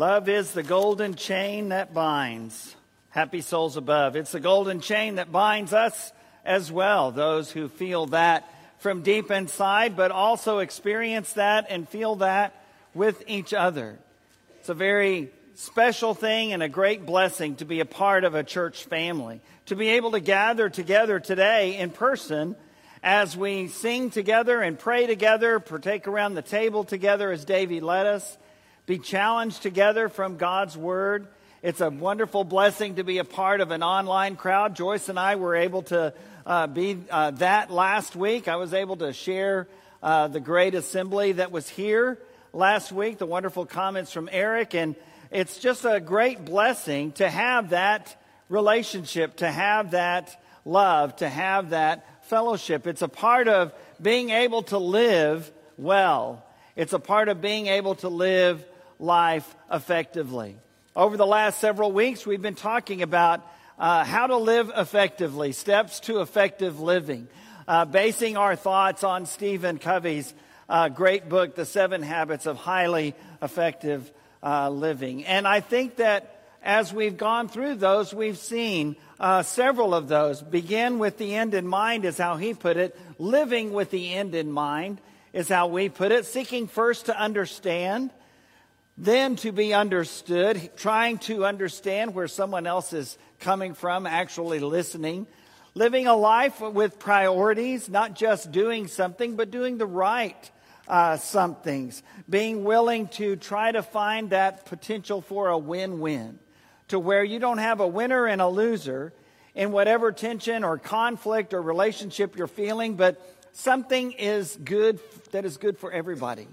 Love is the golden chain that binds. Happy souls above. It's the golden chain that binds us as well, those who feel that from deep inside, but also experience that and feel that with each other. It's a very special thing and a great blessing to be a part of a church family, to be able to gather together today in person as we sing together and pray together, partake around the table together as Davey led us be challenged together from God's Word. It's a wonderful blessing to be a part of an online crowd. Joyce and I were able to uh, be uh, that last week. I was able to share uh, the great assembly that was here last week, the wonderful comments from Eric. And it's just a great blessing to have that relationship, to have that love, to have that fellowship. It's a part of being able to live well. It's a part of being able to live life effectively. Over the last several weeks, we've been talking about uh, how to live effectively, steps to effective living, uh, basing our thoughts on Stephen Covey's uh, great book, The Seven Habits of Highly Effective uh, Living. And I think that as we've gone through those, we've seen uh, several of those. Begin with the end in mind, is how he put it. Living with the end in mind is how we put it. Seeking first to understand then to be understood, trying to understand where someone else is coming from, actually listening, living a life with priorities, not just doing something, but doing the right uh, somethings, being willing to try to find that potential for a win win, to where you don't have a winner and a loser in whatever tension or conflict or relationship you're feeling, but something is good that is good for everybody.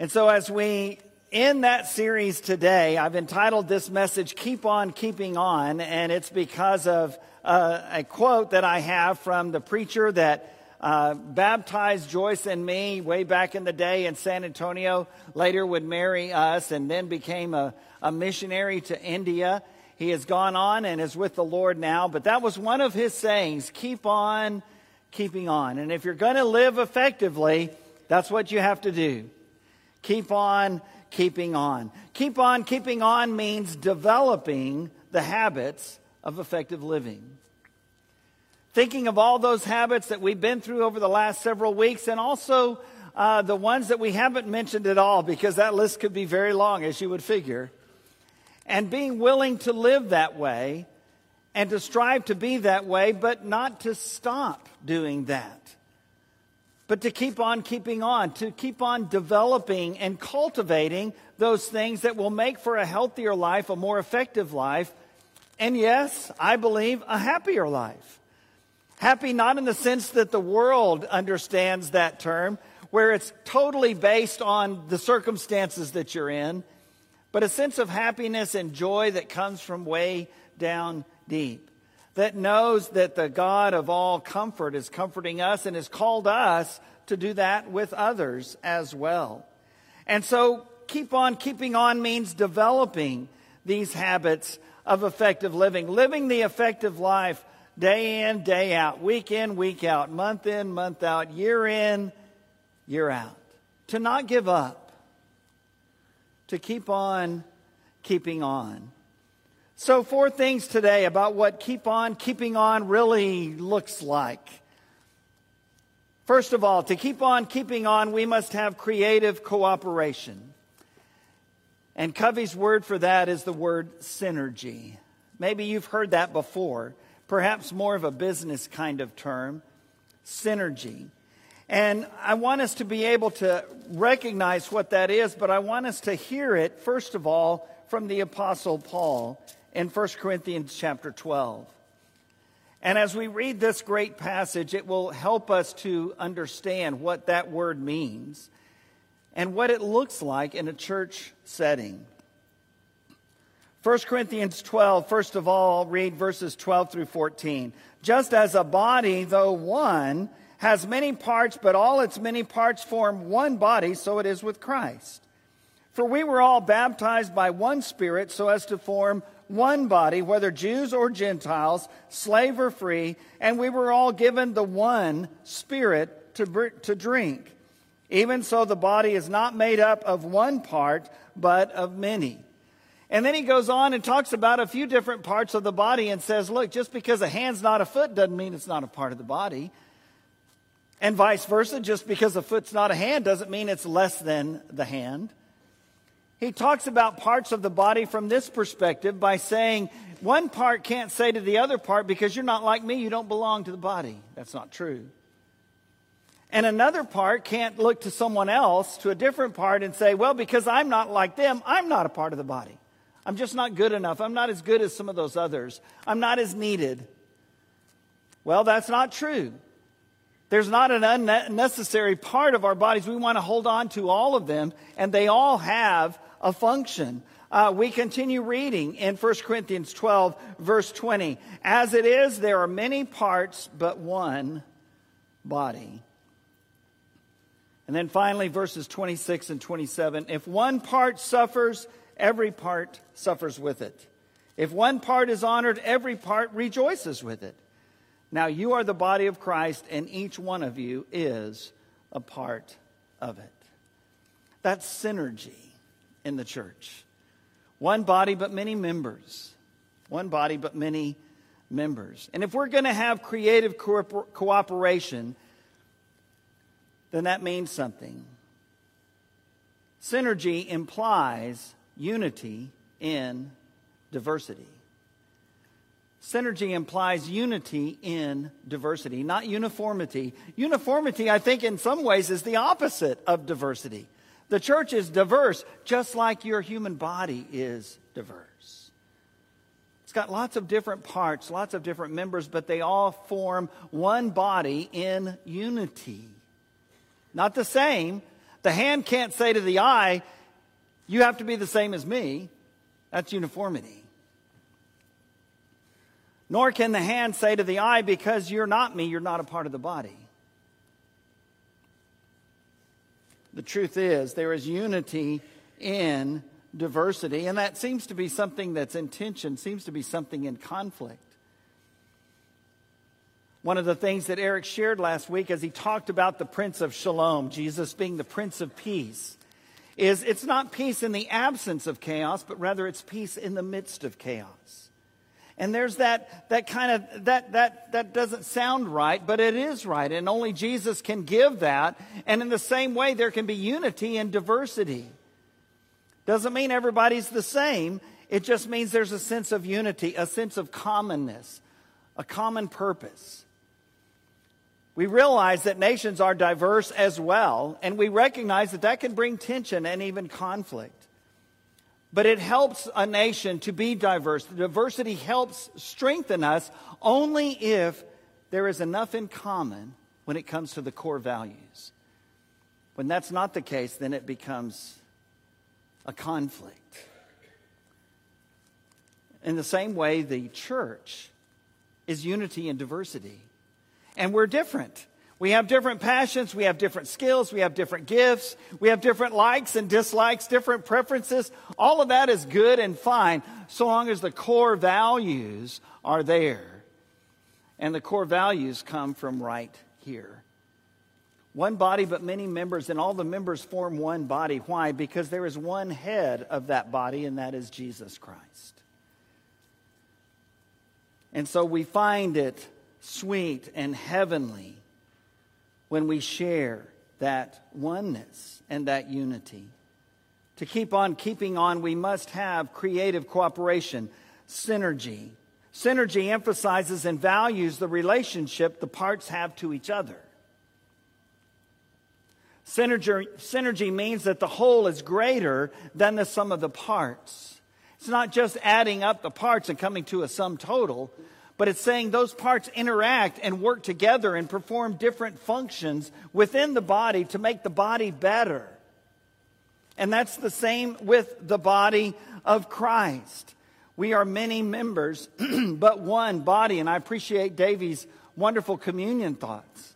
And so, as we end that series today, I've entitled this message, Keep On Keeping On, and it's because of uh, a quote that I have from the preacher that uh, baptized Joyce and me way back in the day in San Antonio, later would marry us, and then became a, a missionary to India. He has gone on and is with the Lord now, but that was one of his sayings keep on keeping on. And if you're going to live effectively, that's what you have to do. Keep on keeping on. Keep on keeping on means developing the habits of effective living. Thinking of all those habits that we've been through over the last several weeks and also uh, the ones that we haven't mentioned at all because that list could be very long, as you would figure. And being willing to live that way and to strive to be that way, but not to stop doing that but to keep on keeping on, to keep on developing and cultivating those things that will make for a healthier life, a more effective life, and yes, I believe a happier life. Happy not in the sense that the world understands that term, where it's totally based on the circumstances that you're in, but a sense of happiness and joy that comes from way down deep that knows that the God of all comfort is comforting us and has called us to do that with others as well. And so keep on keeping on means developing these habits of effective living, living the effective life day in, day out, week in, week out, month in, month out, year in, year out. To not give up, to keep on keeping on. So, four things today about what keep on keeping on really looks like. First of all, to keep on keeping on, we must have creative cooperation. And Covey's word for that is the word synergy. Maybe you've heard that before, perhaps more of a business kind of term synergy. And I want us to be able to recognize what that is, but I want us to hear it, first of all, from the Apostle Paul in 1 Corinthians chapter 12. And as we read this great passage, it will help us to understand what that word means and what it looks like in a church setting. 1 Corinthians 12, first of all, read verses 12 through 14. Just as a body, though one, has many parts, but all its many parts form one body, so it is with Christ. For we were all baptized by one Spirit so as to form one body, whether Jews or Gentiles, slave or free, and we were all given the one Spirit to, to drink. Even so, the body is not made up of one part, but of many. And then he goes on and talks about a few different parts of the body and says, look, just because a hand's not a foot doesn't mean it's not a part of the body. And vice versa, just because a foot's not a hand doesn't mean it's less than the hand. He talks about parts of the body from this perspective by saying one part can't say to the other part, because you're not like me, you don't belong to the body. That's not true. And another part can't look to someone else, to a different part, and say, well, because I'm not like them, I'm not a part of the body. I'm just not good enough. I'm not as good as some of those others. I'm not as needed. Well, that's not true. There's not an unnecessary part of our bodies. We want to hold on to all of them, and they all have a function. Uh, we continue reading in 1 Corinthians 12, verse 20. As it is, there are many parts, but one body. And then finally, verses 26 and 27. If one part suffers, every part suffers with it. If one part is honored, every part rejoices with it. Now you are the body of Christ, and each one of you is a part of it. That's synergy in the church. One body, but many members. One body, but many members. And if we're going to have creative co- cooperation, then that means something. Synergy implies unity in diversity. Synergy implies unity in diversity, not uniformity. Uniformity, I think, in some ways is the opposite of diversity. The church is diverse, just like your human body is diverse. It's got lots of different parts, lots of different members, but they all form one body in unity. Not the same. The hand can't say to the eye, You have to be the same as me. That's uniformity. Nor can the hand say to the eye, Because you're not me, you're not a part of the body. The truth is, there is unity in diversity, and that seems to be something that's in tension, seems to be something in conflict. One of the things that Eric shared last week as he talked about the Prince of Shalom, Jesus being the Prince of Peace, is it's not peace in the absence of chaos, but rather it's peace in the midst of chaos. And there's that, that kind of, that, that, that doesn't sound right, but it is right. And only Jesus can give that. And in the same way, there can be unity and diversity. Doesn't mean everybody's the same. It just means there's a sense of unity, a sense of commonness, a common purpose. We realize that nations are diverse as well, and we recognize that that can bring tension and even conflict. But it helps a nation to be diverse. The diversity helps strengthen us only if there is enough in common when it comes to the core values. When that's not the case, then it becomes a conflict. In the same way, the church is unity and diversity. And we're different. We have different passions, we have different skills, we have different gifts, we have different likes and dislikes, different preferences. All of that is good and fine so long as the core values are there. And the core values come from right here. One body, but many members, and all the members form one body. Why? Because there is one head of that body, and that is Jesus Christ. And so we find it sweet and heavenly when we share that oneness and that unity. To keep on keeping on, we must have creative cooperation, synergy. Synergy emphasizes and values the relationship the parts have to each other. Synergy, synergy means that the whole is greater than the sum of the parts. It's not just adding up the parts and coming to a sum total, but it's saying those parts interact and work together and perform different functions within the body to make the body better. And that's the same with the body of Christ. We are many members, but one body. And I appreciate Davy's wonderful communion thoughts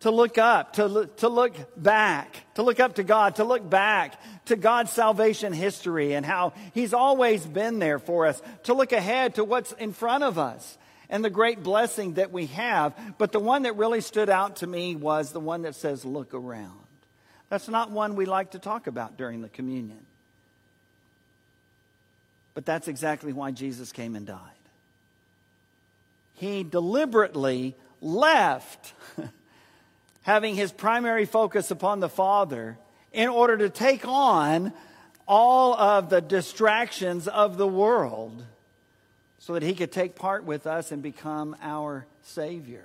to look up, to to look back, to look up to God, to look back to God's salvation history and how He's always been there for us, to look ahead to what's in front of us and the great blessing that we have. But the one that really stood out to me was the one that says, Look around. That's not one we like to talk about during the communion. But that's exactly why Jesus came and died. He deliberately left having his primary focus upon the Father in order to take on all of the distractions of the world so that he could take part with us and become our Savior.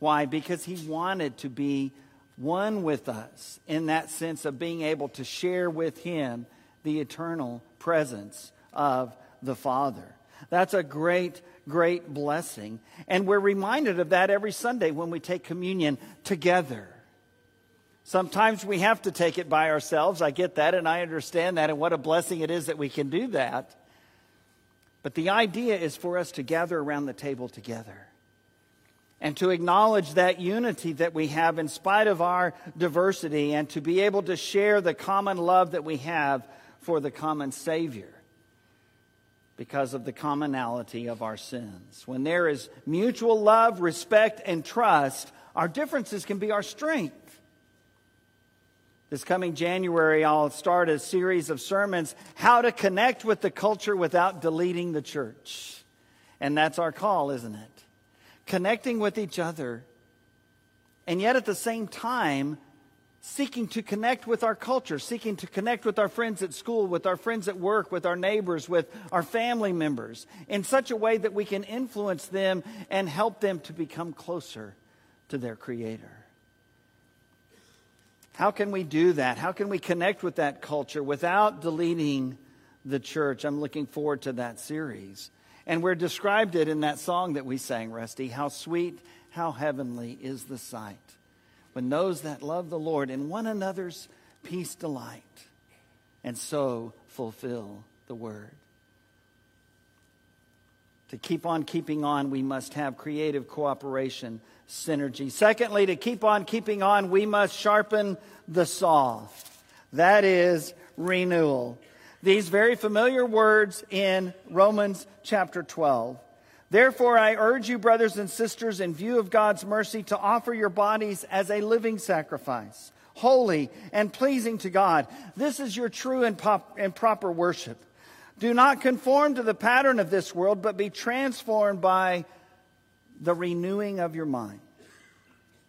Why? Because he wanted to be one with us in that sense of being able to share with him the eternal presence of the Father. That's a great, great blessing. And we're reminded of that every Sunday when we take communion together. Sometimes we have to take it by ourselves. I get that and I understand that, and what a blessing it is that we can do that. But the idea is for us to gather around the table together and to acknowledge that unity that we have in spite of our diversity and to be able to share the common love that we have for the common Savior because of the commonality of our sins. When there is mutual love, respect, and trust, our differences can be our strength. This coming January, I'll start a series of sermons, How to Connect with the Culture Without Deleting the Church. And that's our call, isn't it? Connecting with each other, and yet at the same time, seeking to connect with our culture, seeking to connect with our friends at school, with our friends at work, with our neighbors, with our family members, in such a way that we can influence them and help them to become closer to their Creator. How can we do that? How can we connect with that culture without deleting the church? I'm looking forward to that series. And we're described it in that song that we sang, Rusty. How sweet, how heavenly is the sight when those that love the Lord in one another's peace delight and so fulfill the word. To keep on keeping on, we must have creative cooperation synergy. Secondly, to keep on keeping on, we must sharpen the saw. That is renewal. These very familiar words in Romans chapter 12. Therefore, I urge you, brothers and sisters, in view of God's mercy, to offer your bodies as a living sacrifice, holy and pleasing to God. This is your true and, pop- and proper worship. Do not conform to the pattern of this world, but be transformed by the renewing of your mind.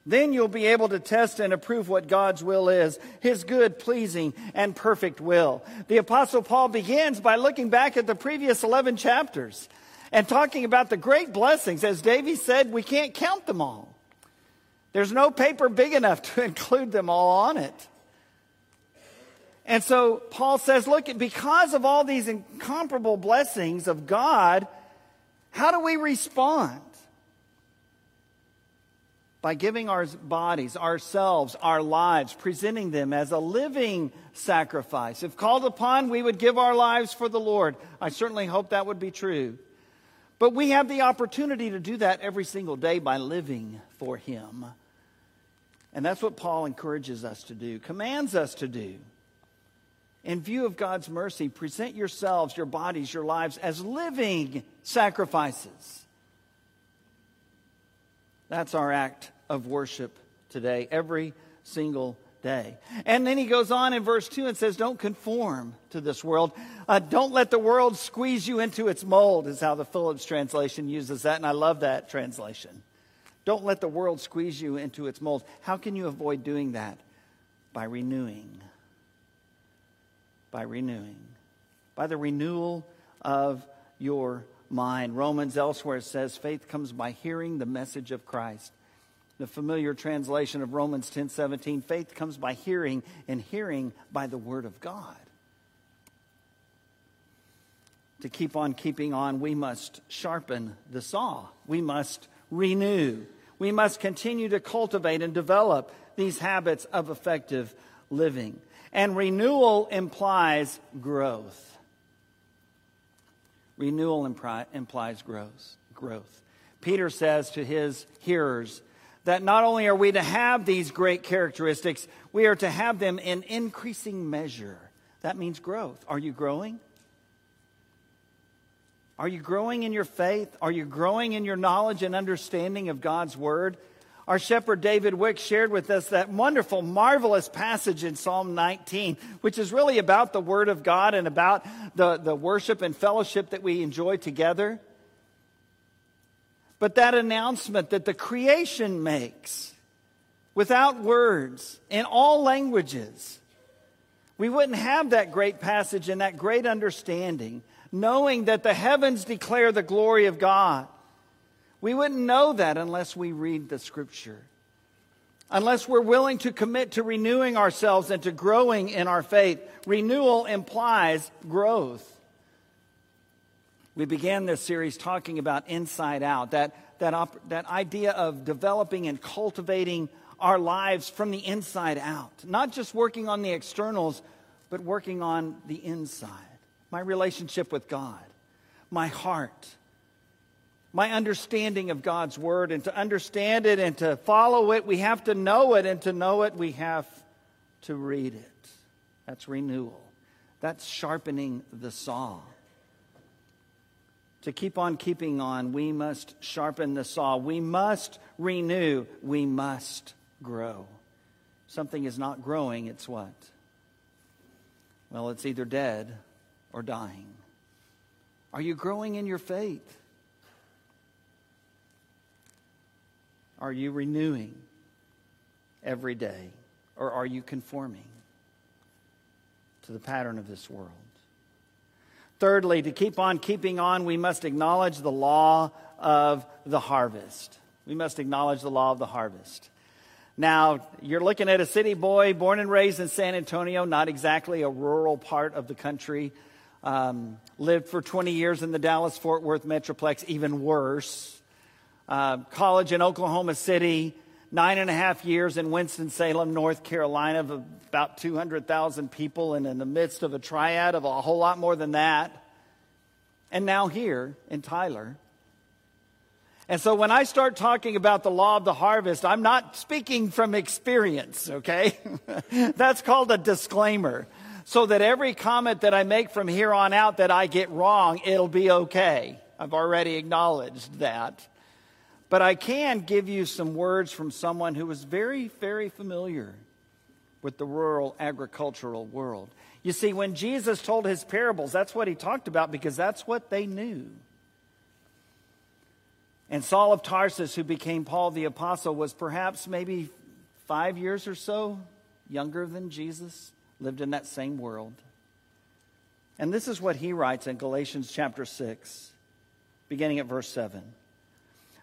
Then you'll be able to test and approve what God's will is, His good, pleasing, and perfect will. The Apostle Paul begins by looking back at the previous 11 chapters and talking about the great blessings. As Davy said, we can't count them all. There's no paper big enough to include them all on it. And so Paul says, look, because of all these incomparable blessings of God, how do we respond? By giving our bodies, ourselves, our lives, presenting them as a living sacrifice. If called upon, we would give our lives for the Lord. I certainly hope that would be true. But we have the opportunity to do that every single day by living for Him. And that's what Paul encourages us to do, commands us to do. In view of God's mercy, present yourselves, your bodies, your lives as living sacrifices that's our act of worship today, every single day. And then he goes on in verse 2 and says, Don't conform to this world. Uh, don't let the world squeeze you into its mold, is how the Phillips translation uses that. And I love that translation. Don't let the world squeeze you into its mold. How can you avoid doing that? By renewing. By renewing. By the renewal of your mind. Romans elsewhere says faith comes by hearing the message of Christ. The familiar translation of Romans 10:17, faith comes by hearing and hearing by the word of God. To keep on keeping on, we must sharpen the saw. We must renew. We must continue to cultivate and develop these habits of effective living. And renewal implies growth. Renewal implies growth. growth. Peter says to his hearers that not only are we to have these great characteristics, we are to have them in increasing measure. That means growth. Are you growing? Are you growing in your faith? Are you growing in your knowledge and understanding of God's Word? Our shepherd David Wick shared with us that wonderful, marvelous passage in Psalm 19, which is really about the Word of God and about the, the worship and fellowship that we enjoy together. But that announcement that the creation makes without words in all languages, we wouldn't have that great passage and that great understanding, knowing that the heavens declare the glory of God we wouldn't know that unless we read the scripture. Unless we're willing to commit to renewing ourselves and to growing in our faith. Renewal implies growth. We began this series talking about inside out, that, that, op- that idea of developing and cultivating our lives from the inside out. Not just working on the externals, but working on the inside. My relationship with God, my heart, my understanding of God's Word. And to understand it and to follow it, we have to know it. And to know it, we have to read it. That's renewal, that's sharpening the saw. To keep on keeping on, we must sharpen the saw. We must renew. We must grow. Something is not growing, it's what? Well, it's either dead or dying. Are you growing in your faith? Are you renewing every day? Or are you conforming to the pattern of this world? Thirdly, to keep on keeping on, we must acknowledge the law of the harvest. We must acknowledge the law of the harvest. Now, you're looking at a city boy born and raised in San Antonio, not exactly a rural part of the country. Um, lived for 20 years in the Dallas Fort Worth Metroplex, even worse uh, college in Oklahoma City, nine and a half years in Winston-Salem, North Carolina, of about 200,000 people, and in the midst of a triad of a whole lot more than that. And now here in Tyler. And so when I start talking about the law of the harvest, I'm not speaking from experience, okay? That's called a disclaimer. So that every comment that I make from here on out that I get wrong, it'll be okay. I've already acknowledged that. But I can give you some words from someone who was very, very familiar with the rural agricultural world. You see, when Jesus told his parables, that's what he talked about because that's what they knew. And Saul of Tarsus, who became Paul the Apostle, was perhaps maybe five years or so younger than Jesus, lived in that same world. And this is what he writes in Galatians chapter 6, beginning at verse 7.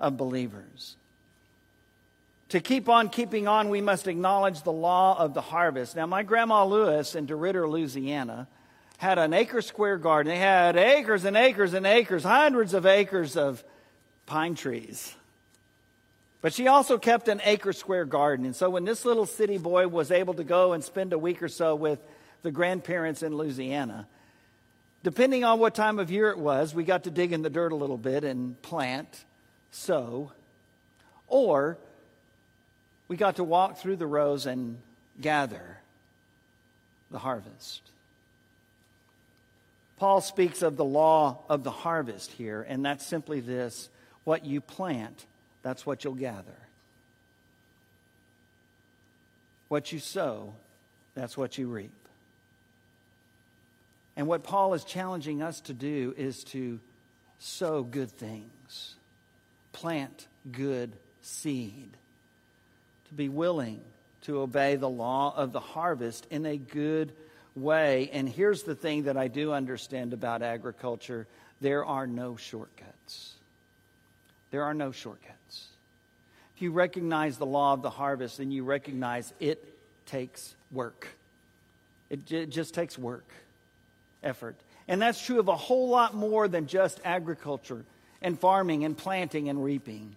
of believers. To keep on keeping on, we must acknowledge the law of the harvest. Now, my grandma Lewis in DeRidder, Louisiana, had an acre square garden. They had acres and acres and acres, hundreds of acres of pine trees. But she also kept an acre square garden. And so when this little city boy was able to go and spend a week or so with the grandparents in Louisiana, depending on what time of year it was, we got to dig in the dirt a little bit and plant sow, or we got to walk through the rows and gather the harvest. Paul speaks of the law of the harvest here, and that's simply this what you plant, that's what you'll gather. What you sow, that's what you reap. And what Paul is challenging us to do is to sow good things plant good seed, to be willing to obey the law of the harvest in a good way. And here's the thing that I do understand about agriculture there are no shortcuts. There are no shortcuts. If you recognize the law of the harvest, then you recognize it takes work. It, j- just takes work, effort. And that's true of a whole lot more than just agriculture and farming and planting and reaping.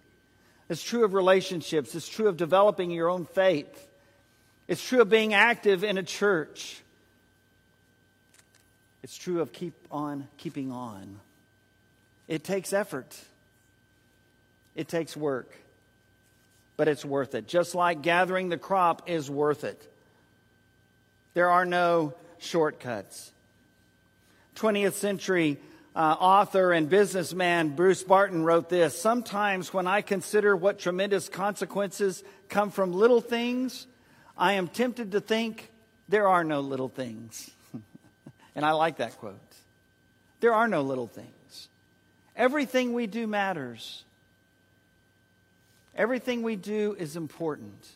It's true of relationships. It's true of developing your own faith. It's true of being active in a church. It's true of keep on keeping on. It takes effort. It takes work. But it's worth it. Just like gathering the crop is worth it. There are no shortcuts. 20th century uh, author and businessman Bruce Barton wrote this Sometimes when I consider what tremendous consequences come from little things, I am tempted to think there are no little things. and I like that quote. There are no little things. Everything we do matters. Everything we do is important.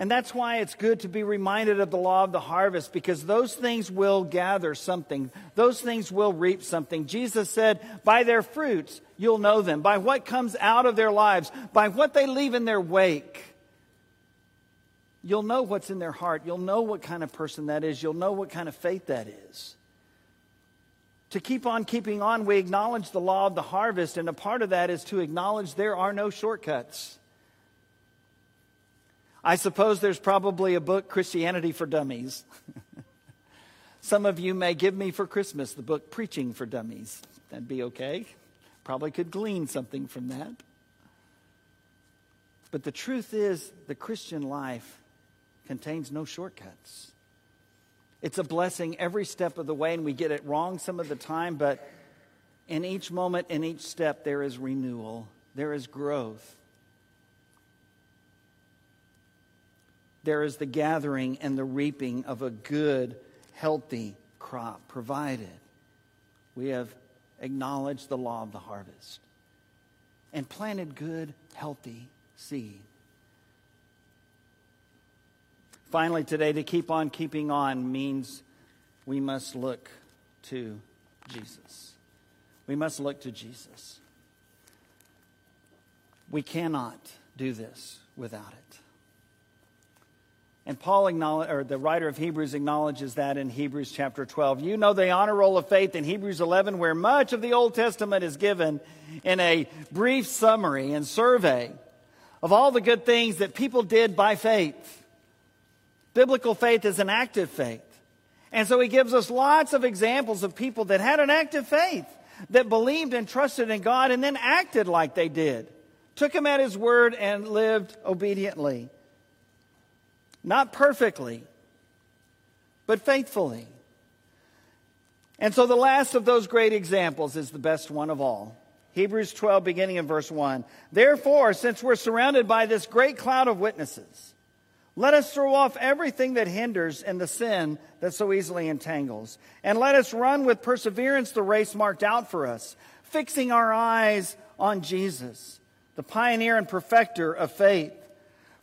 And that's why it's good to be reminded of the law of the harvest because those things will gather something. Those things will reap something. Jesus said, by their fruits, you'll know them. By what comes out of their lives, by what they leave in their wake. You'll know what's in their heart. You'll know what kind of person that is. You'll know what kind of faith that is. To keep on keeping on, we acknowledge the law of the harvest, and a part of that is to acknowledge there are no shortcuts. I suppose there's probably a book, Christianity for Dummies. Some of you may give me for Christmas the book Preaching for Dummies. That'd be okay. Probably could glean something from that. But the truth is, the Christian life contains no shortcuts. It's a blessing every step of the way, and we get it wrong some of the time, but in each moment, in each step, there is renewal, there is growth. There is the gathering and the reaping of a good, healthy crop provided. We have acknowledged the law of the harvest and planted good, healthy seed. Finally, today, to keep on keeping on means we must look to Jesus. We must look to Jesus. We cannot do this without it. And Paul or the writer of Hebrews acknowledges that in Hebrews chapter 12. You know the honor roll of faith in Hebrews 11, where much of the Old Testament is given in a brief summary and survey of all the good things that people did by faith. Biblical faith is an active faith. And so he gives us lots of examples of people that had an active faith, that believed and trusted in God and then acted like they did, took him at his word and lived obediently. Not perfectly, but faithfully. And so the last of those great examples is the best one of all. Hebrews 12, beginning in verse 1. Therefore, since we're surrounded by this great cloud of witnesses, let us throw off everything that hinders and the sin that so easily entangles. And let us run with perseverance the race marked out for us, fixing our eyes on Jesus, the pioneer and perfecter of faith.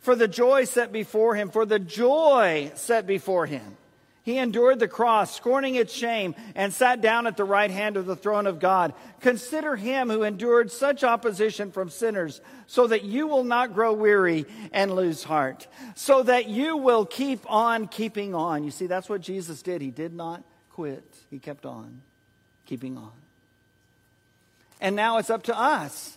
For the joy set before him, for the joy set before him he endured the cross, scorning its shame, and sat down at the right hand of the throne of God. Consider him who endured such opposition from sinners, so that you will not grow weary and lose heart, so that you will keep on keeping on. You see, that's what Jesus did. He did not quit, he kept on keeping on. And now it's up to us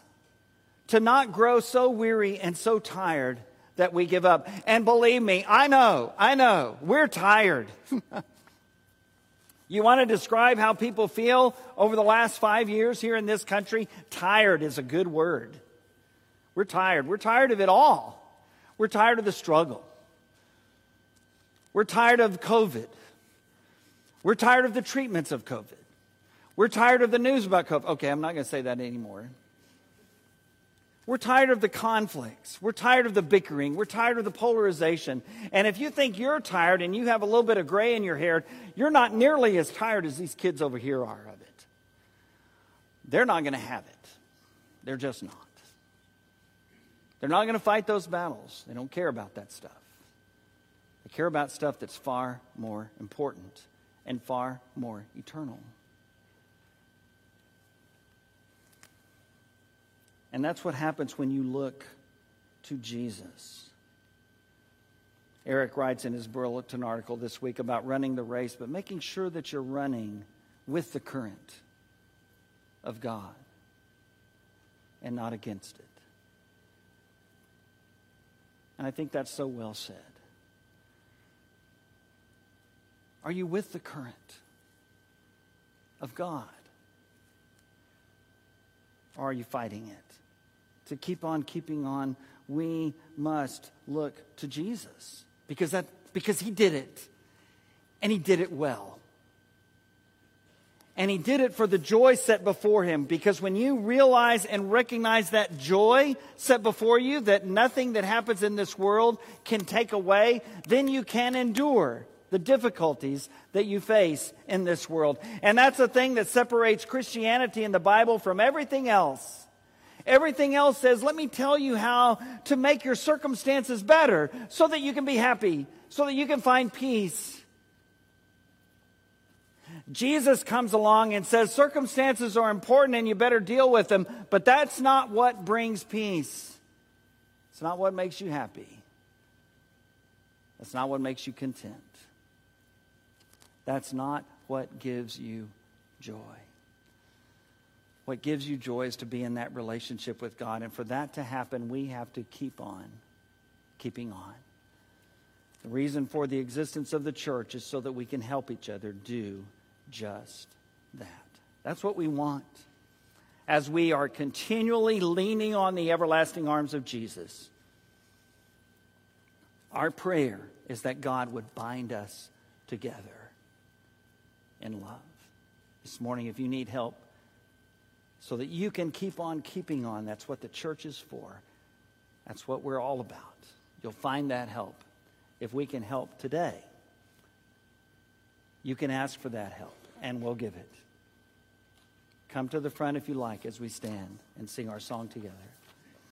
to not grow so weary and so tired that we give up. And believe me, I know, I know, we're tired. you want to describe how people feel over the last five years here in this country? Tired is a good word. We're tired. We're tired of it all. We're tired of the struggle. We're tired of COVID. We're tired of the treatments of COVID. We're tired of the news about COVID. Okay, I'm not going to say that anymore. We're tired of the conflicts. We're tired of the bickering. We're tired of the polarization. And if you think you're tired and you have a little bit of gray in your hair, you're not nearly as tired as these kids over here are of it. They're not going to have it. They're just not. They're not going to fight those battles. They don't care about that stuff. They care about stuff that's far more important and far more eternal. And that's what happens when you look to Jesus. Eric writes in his bulletin article this week about running the race, but making sure that you're running with the current of God and not against it. And I think that's so well said. Are you with the current of God? Or are you fighting it? To keep on keeping on, we must look to Jesus because, that, because he did it. And he did it well. And he did it for the joy set before him. Because when you realize and recognize that joy set before you, that nothing that happens in this world can take away, then you can endure the difficulties that you face in this world. And that's the thing that separates Christianity and the Bible from everything else. Everything else says, let me tell you how to make your circumstances better so that you can be happy, so that you can find peace. Jesus comes along and says circumstances are important and you better deal with them, but that's not what brings peace. It's not what makes you happy. That's not what makes you content. That's not what gives you joy. What gives you joy is to be in that relationship with God. And for that to happen, we have to keep on keeping on. The reason for the existence of the church is so that we can help each other do just that. That's what we want. As we are continually leaning on the everlasting arms of Jesus, our prayer is that God would bind us together in love. This morning, if you need help so that you can keep on keeping on, that's what the church is for. That's what we're all about. You'll find that help if we can help today. You can ask for that help and we'll give it. Come to the front if you like as we stand and sing our song together.